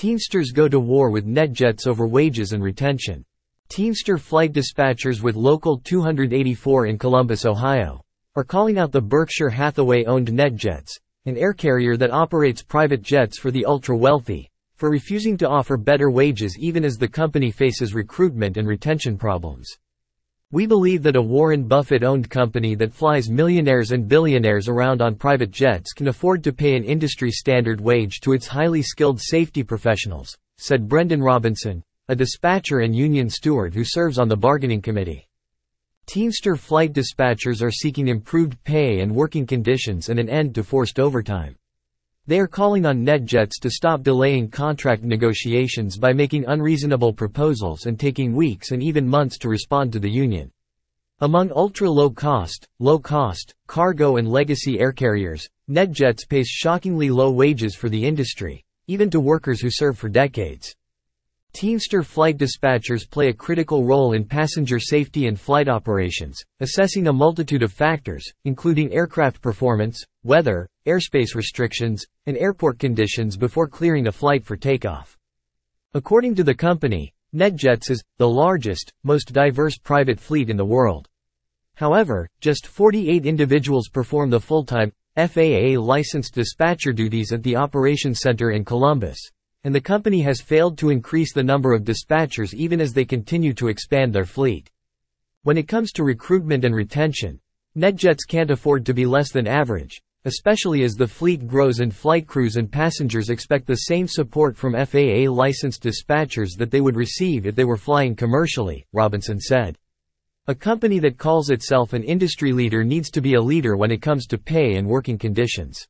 Teamsters go to war with NetJets over wages and retention. Teamster flight dispatchers with Local 284 in Columbus, Ohio, are calling out the Berkshire Hathaway-owned NetJets, an air carrier that operates private jets for the ultra-wealthy, for refusing to offer better wages even as the company faces recruitment and retention problems. We believe that a Warren Buffett-owned company that flies millionaires and billionaires around on private jets can afford to pay an industry-standard wage to its highly skilled safety professionals, said Brendan Robinson, a dispatcher and union steward who serves on the bargaining committee. Teamster flight dispatchers are seeking improved pay and working conditions and an end to forced overtime. They are calling on NetJets to stop delaying contract negotiations by making unreasonable proposals and taking weeks and even months to respond to the union. Among ultra-low-cost, low-cost, cargo and legacy air carriers, NetJets pays shockingly low wages for the industry, even to workers who serve for decades. Teamster flight dispatchers play a critical role in passenger safety and flight operations, assessing a multitude of factors, including aircraft performance, weather, airspace restrictions, and airport conditions before clearing a flight for takeoff. According to the company, NetJets is the largest, most diverse private fleet in the world. However, just 48 individuals perform the full-time, FAA-licensed dispatcher duties at the operations center in Columbus and the company has failed to increase the number of dispatchers even as they continue to expand their fleet. When it comes to recruitment and retention, NetJets can't afford to be less than average, especially as the fleet grows and flight crews and passengers expect the same support from FAA licensed dispatchers that they would receive if they were flying commercially, Robinson said. A company that calls itself an industry leader needs to be a leader when it comes to pay and working conditions.